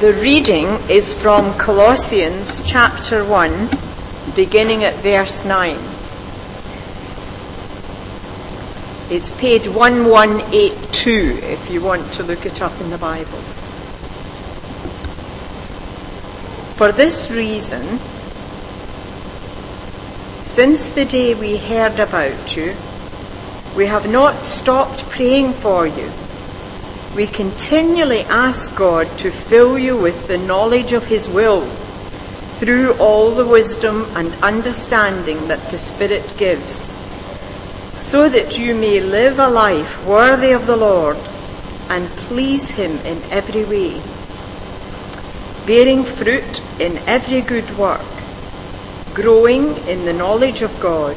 The reading is from Colossians chapter 1, beginning at verse 9. It's page 1182 if you want to look it up in the Bibles. For this reason, since the day we heard about you, we have not stopped praying for you. We continually ask God to fill you with the knowledge of His will through all the wisdom and understanding that the Spirit gives so that you may live a life worthy of the Lord and please Him in every way, bearing fruit in every good work, growing in the knowledge of God,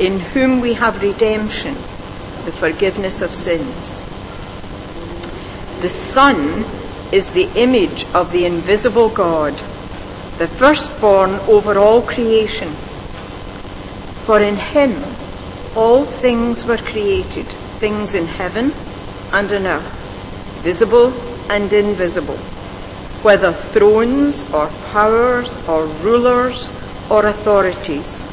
in whom we have redemption, the forgiveness of sins. The Son is the image of the invisible God, the firstborn over all creation. For in him all things were created, things in heaven and on earth, visible and invisible, whether thrones or powers or rulers or authorities.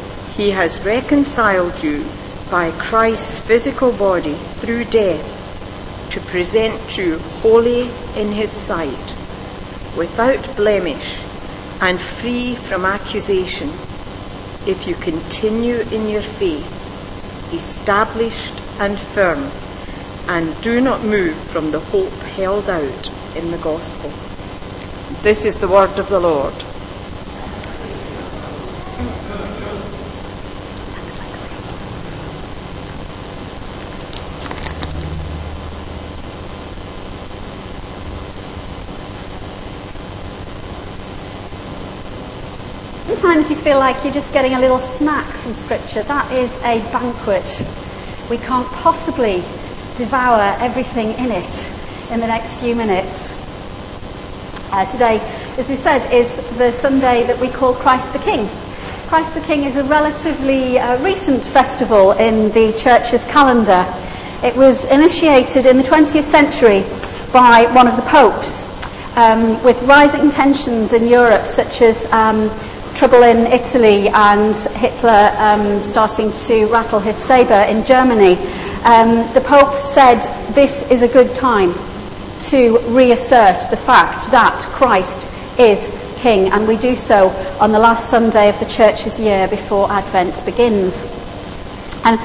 he has reconciled you by Christ's physical body through death to present you holy in his sight, without blemish and free from accusation if you continue in your faith, established and firm, and do not move from the hope held out in the gospel. This is the word of the Lord. Sometimes you feel like you're just getting a little snack from Scripture. That is a banquet. We can't possibly devour everything in it in the next few minutes. Uh, today, as we said, is the Sunday that we call Christ the King. Christ the King is a relatively uh, recent festival in the church's calendar. It was initiated in the 20th century by one of the popes. Um, with rising tensions in Europe, such as um, trouble in Italy and Hitler um, starting to rattle his sabre in Germany, um, the Pope said this is a good time to reassert the fact that Christ is King, and we do so on the last Sunday of the Church's year before Advent begins. And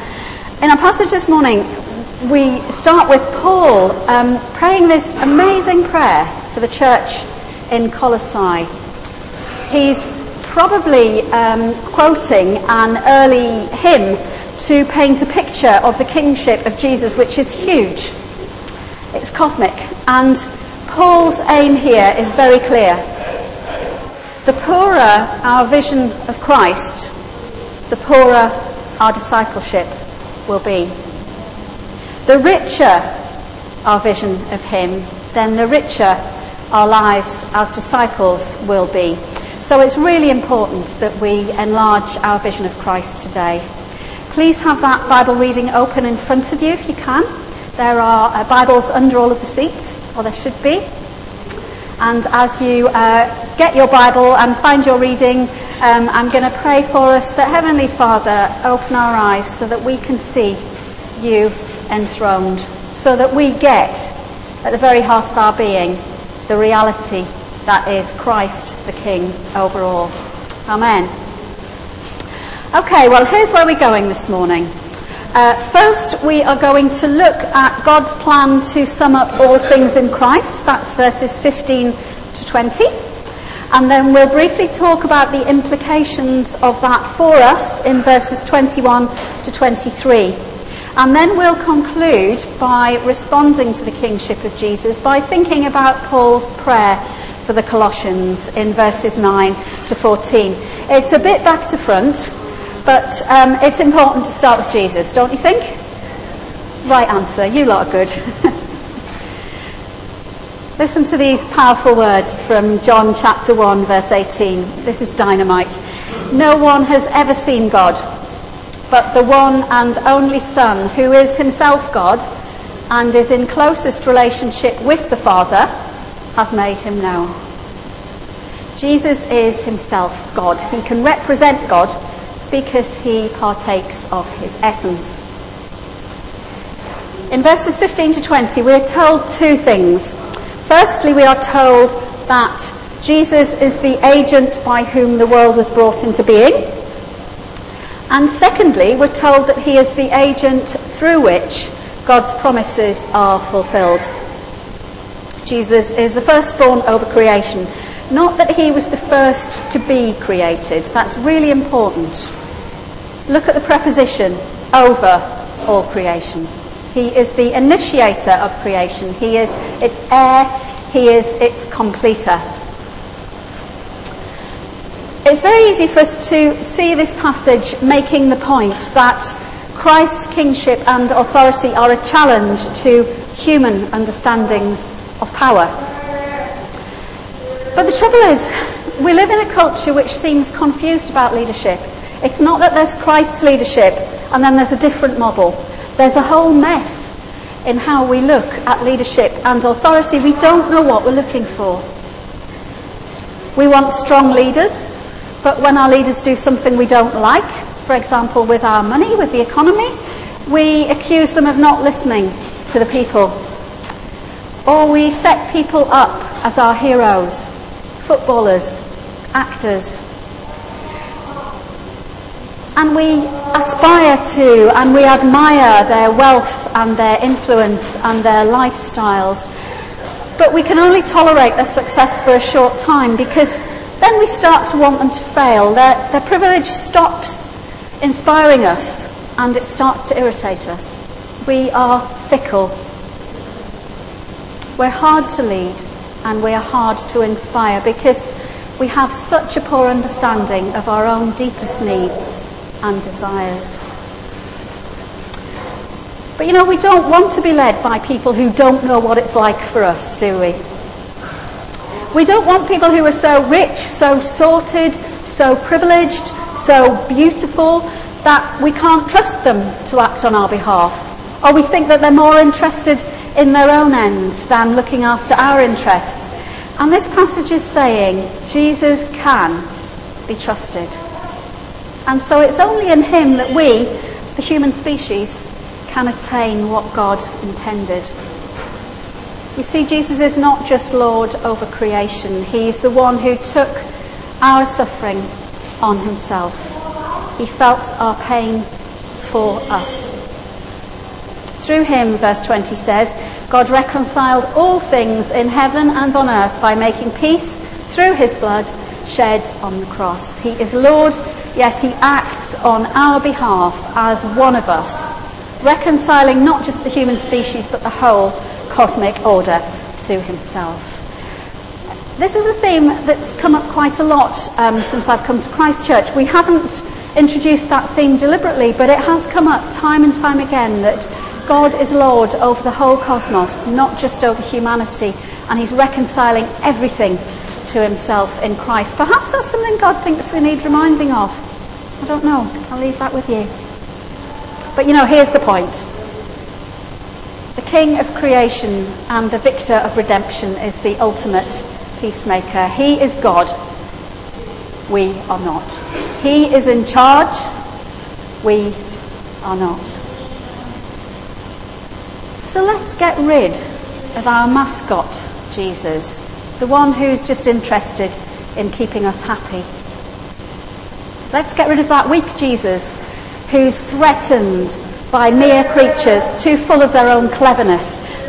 in our passage this morning, we start with Paul um, praying this amazing prayer for the church in Colossae. He's probably um, quoting an early hymn to paint a picture of the kingship of Jesus, which is huge. It's cosmic. And Paul's aim here is very clear. The poorer our vision of Christ, the poorer our discipleship will be. The richer our vision of Him, then the richer our lives as disciples will be. So it's really important that we enlarge our vision of Christ today. Please have that Bible reading open in front of you if you can. There are uh, Bibles under all of the seats, or there should be. And as you uh, get your Bible and find your reading, um, I'm going to pray for us that Heavenly Father open our eyes so that we can see you enthroned, so that we get at the very heart of our being the reality that is Christ the King over all. Amen. Okay, well, here's where we're going this morning. Uh, first, we are going to look at God's plan to sum up all things in Christ. That's verses 15 to 20. And then we'll briefly talk about the implications of that for us in verses 21 to 23. And then we'll conclude by responding to the kingship of Jesus by thinking about Paul's prayer for the Colossians in verses 9 to 14. It's a bit back to front, but um, it's important to start with Jesus, don't you think? Right answer. You lot are good. Listen to these powerful words from John chapter 1, verse 18. This is dynamite. No one has ever seen God, but the one and only Son, who is himself God and is in closest relationship with the Father, has made him known. Jesus is himself God. He can represent God because he partakes of his essence. In verses 15 to 20, we are told two things. Firstly, we are told that Jesus is the agent by whom the world was brought into being. And secondly, we're told that he is the agent through which God's promises are fulfilled. Jesus is the firstborn over creation. Not that he was the first to be created. That's really important. Look at the preposition over all creation. He is the initiator of creation. He is its heir. He is its completer. It's very easy for us to see this passage making the point that Christ's kingship and authority are a challenge to human understandings of power. But the trouble is, we live in a culture which seems confused about leadership. It's not that there's Christ's leadership and then there's a different model. There's a whole mess in how we look at leadership and authority. We don't know what we're looking for. We want strong leaders, but when our leaders do something we don't like, for example, with our money, with the economy, we accuse them of not listening to the people. Or we set people up as our heroes, footballers, actors, and we aspire to and we admire their wealth and their influence and their lifestyles. But we can only tolerate their success for a short time because then we start to want them to fail. Their, their privilege stops inspiring us and it starts to irritate us. We are fickle. We're hard to lead and we are hard to inspire because we have such a poor understanding of our own deepest needs and desires. But you know, we don't want to be led by people who don't know what it's like for us, do we? We don't want people who are so rich, so sorted, so privileged, so beautiful that we can't trust them to act on our behalf. Or we think that they're more interested in their own ends than looking after our interests. And this passage is saying Jesus can be trusted. And so it's only in Him that we, the human species, can attain what God intended. You see, Jesus is not just Lord over creation, He is the one who took our suffering on Himself. He felt our pain for us. Through Him, verse 20 says, God reconciled all things in heaven and on earth by making peace through His blood shed on the cross. He is Lord Yet he acts on our behalf as one of us, reconciling not just the human species but the whole cosmic order to himself. This is a theme that's come up quite a lot um, since I've come to Christchurch. We haven't introduced that theme deliberately, but it has come up time and time again that God is Lord over the whole cosmos, not just over humanity, and He's reconciling everything to himself in Christ. Perhaps that's something God thinks we need reminding of. I don't know. I'll leave that with you. But you know, here's the point. The King of creation and the victor of redemption is the ultimate peacemaker. He is God. We are not. He is in charge. We are not. So let's get rid of our mascot, Jesus, the one who's just interested in keeping us happy. Let's get rid of that weak Jesus who's threatened by mere creatures too full of their own cleverness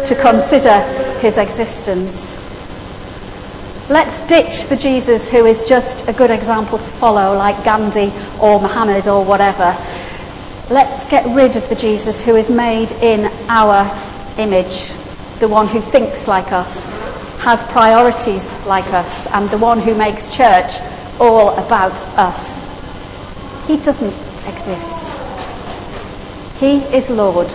to consider his existence. Let's ditch the Jesus who is just a good example to follow, like Gandhi or Muhammad or whatever. Let's get rid of the Jesus who is made in our image, the one who thinks like us, has priorities like us, and the one who makes church all about us. He doesn't exist. He is Lord.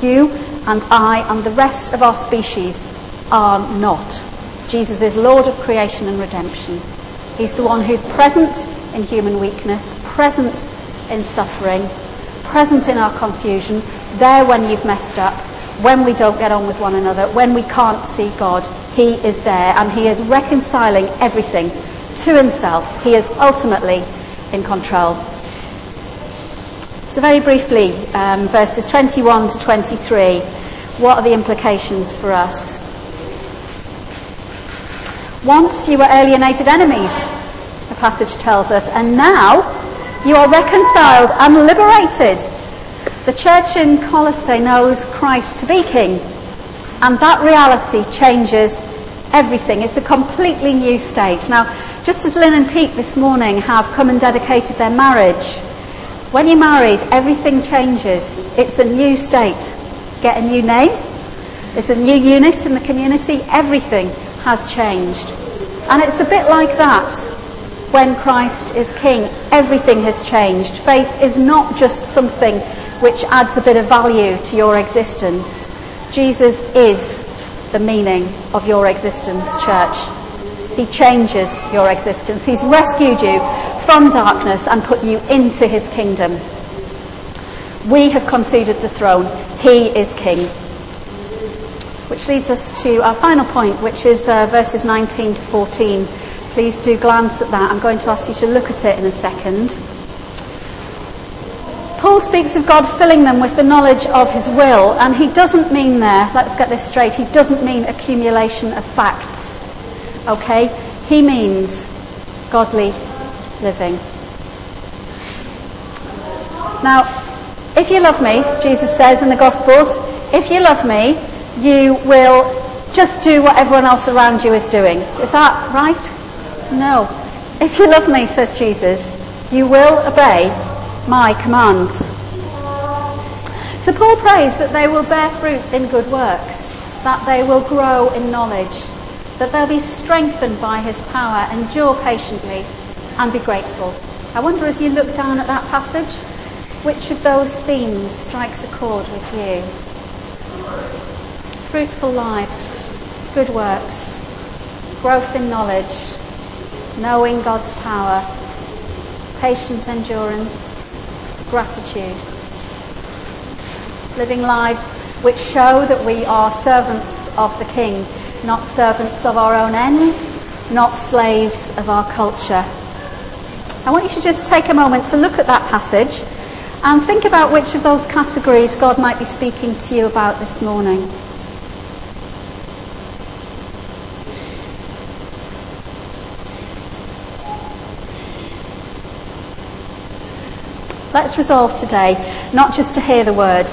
You and I and the rest of our species are not. Jesus is Lord of creation and redemption. He's the one who's present in human weakness, present in suffering, present in our confusion, there when you've messed up, when we don't get on with one another, when we can't see God, He is there and He is reconciling everything to Himself. He is ultimately in control. So, very briefly, um, verses 21 to 23, what are the implications for us? Once you were alienated enemies, the passage tells us, and now you are reconciled and liberated the church in Colossae knows Christ to be King, and that reality changes everything. It's a completely new state. Now, just as Lynn and Pete this morning have come and dedicated their marriage, when you're married, everything changes. It's a new state. Get a new name. It's a new unit in the community. Everything has changed. And it's a bit like that when Christ is King. Everything has changed. Faith is not just something which adds a bit of value to your existence. Jesus is the meaning of your existence, church. He changes your existence. He's rescued you from darkness and put you into his kingdom. We have conceded the throne. He is king. Which leads us to our final point, which is uh, verses 19 to 14. Please do glance at that. I'm going to ask you to look at it in a second. Paul speaks of God filling them with the knowledge of his will, and he doesn't mean there, let's get this straight, he doesn't mean accumulation of facts. Okay? He means godly living. Now, if you love me, Jesus says in the Gospels, if you love me, you will just do what everyone else around you is doing. Is that right? No. If you love me, says Jesus, you will obey my commands. So Paul prays that they will bear fruit in good works, that they will grow in knowledge, that they'll be strengthened by his power, endure patiently, and be grateful. I wonder as you look down at that passage, which of those themes strikes a chord with you? Fruitful lives, good works, growth in knowledge, knowing God's power, patient endurance, gratitude. Living lives which show that we are servants of the King, not servants of our own ends, not slaves of our culture. I want you to just take a moment to look at that passage and think about which of those categories God might be speaking to you about this morning. Let's resolve today not just to hear the word,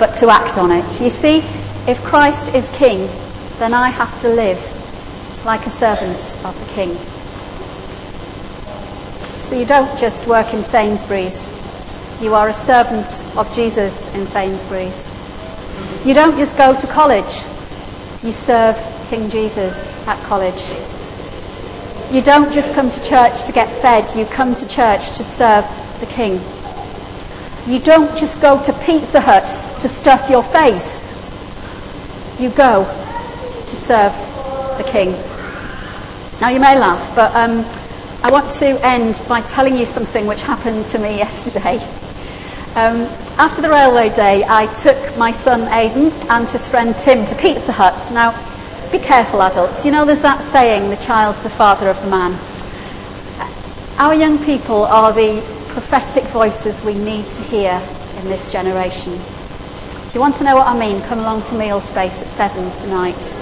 but to act on it. You see, if Christ is king, then I have to live like a servant of the king. So you don't just work in Sainsbury's, you are a servant of Jesus in Sainsbury's. You don't just go to college, you serve King Jesus at college. You don't just come to church to get fed, you come to church to serve the King. You don't just go to Pizza Hut to stuff your face. You go to serve the King. Now, you may laugh, but um, I want to end by telling you something which happened to me yesterday. Um, after the railway day, I took my son Aidan and his friend Tim to Pizza Hut. Now, be careful, adults. You know, there's that saying, the child's the father of the man. Our young people are the prophetic voices we need to hear in this generation. If you want to know what I mean, come along to Meal Space at 7 tonight.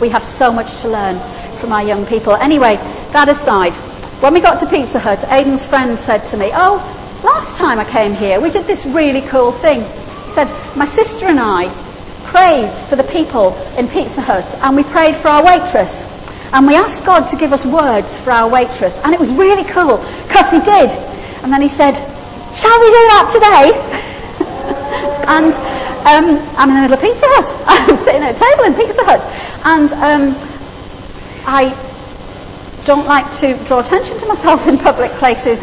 We have so much to learn from our young people. Anyway, that aside, when we got to Pizza Hut, Aidan's friend said to me, Oh, last time I came here, we did this really cool thing. He said, My sister and I prayed for the people in Pizza Hut and we prayed for our waitress. And we asked God to give us words for our waitress. And it was really cool, because He did. And then He said, Shall we do that today? and um, I'm in the middle of Pizza Hut. I'm sitting at a table in Pizza Hut. And um, I don't like to draw attention to myself in public places,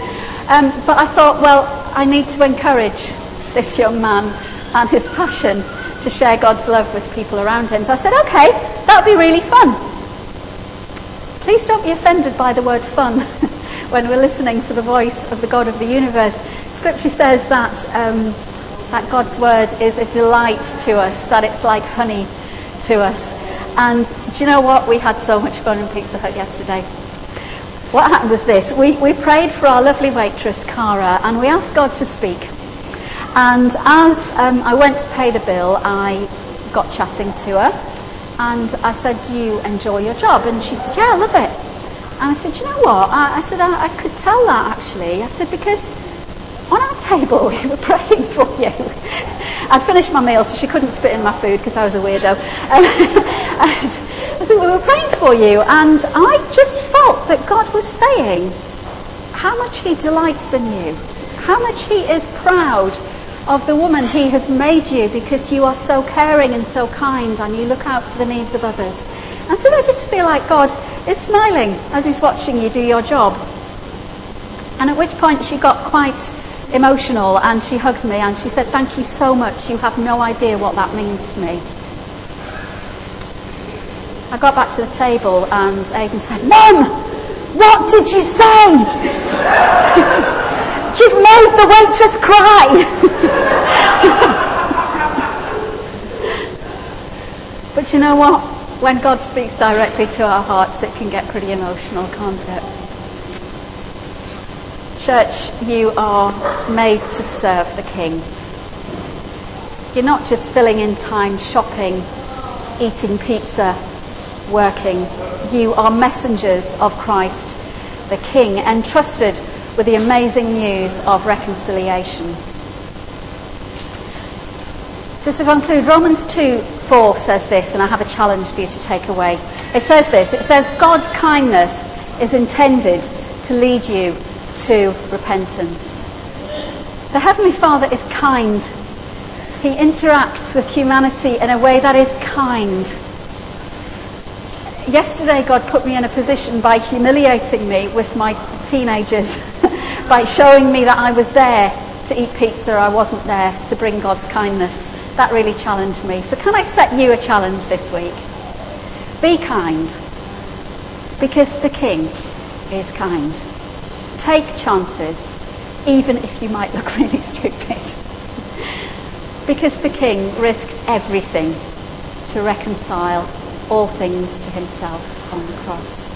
um, but I thought, well, I need to encourage this young man and his passion to share God's love with people around him. So I said, okay, that would be really fun. Please don't be offended by the word fun when we're listening for the voice of the God of the universe. Scripture says that, um, that God's word is a delight to us, that it's like honey to us. And do you know what? We had so much fun in Pizza Hut yesterday. What happened was this. We, we prayed for our lovely waitress, Cara, and we asked God to speak. And as um, I went to pay the bill, I got chatting to her. And I said, do you enjoy your job? And she said, yeah, I love it. And I said, you know what? I, I said, I, I could tell that actually. I said, because on our table we were praying for you. I'd finished my meal, so she couldn't spit in my food because I was a weirdo. and said, we were praying for you, and I just felt that God was saying how much He delights in you, how much He is proud of the woman He has made you because you are so caring and so kind and you look out for the needs of others. And so I just feel like God is smiling as He's watching you do your job. And at which point she got quite emotional and she hugged me and she said, Thank you so much. You have no idea what that means to me. I got back to the table and Aidan said, Mum, what did you say? You've made the waitress cry. but you know what? When God speaks directly to our hearts, it can get pretty emotional, can't it? Church, you are made to serve the King. You're not just filling in time shopping, eating pizza, working. You are messengers of Christ, the King, entrusted with the amazing news of reconciliation. Just to conclude, Romans 2 4 says this, and I have a challenge for you to take away. It says this it says, God's kindness is intended to lead you to repentance. The Heavenly Father is kind. He interacts with humanity in a way that is kind. Yesterday, God put me in a position by humiliating me with my teenagers, by showing me that I was there to eat pizza, I wasn't there to bring God's kindness. That really challenged me. So, can I set you a challenge this week? Be kind, because the King is kind. Take chances, even if you might look really stupid. because the king risked everything to reconcile all things to himself on the cross.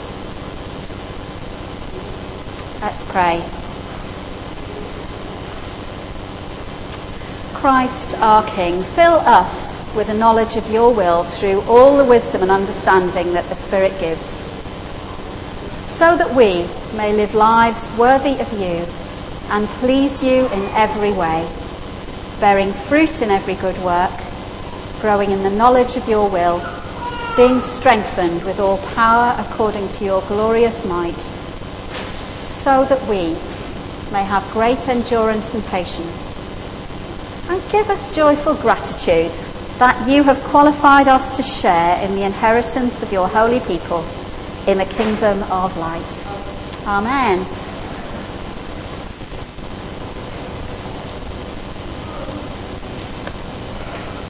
Let's pray. Christ our King, fill us with a knowledge of your will through all the wisdom and understanding that the Spirit gives so that we may live lives worthy of you and please you in every way, bearing fruit in every good work, growing in the knowledge of your will, being strengthened with all power according to your glorious might, so that we may have great endurance and patience. And give us joyful gratitude that you have qualified us to share in the inheritance of your holy people in the kingdom of light. Amen.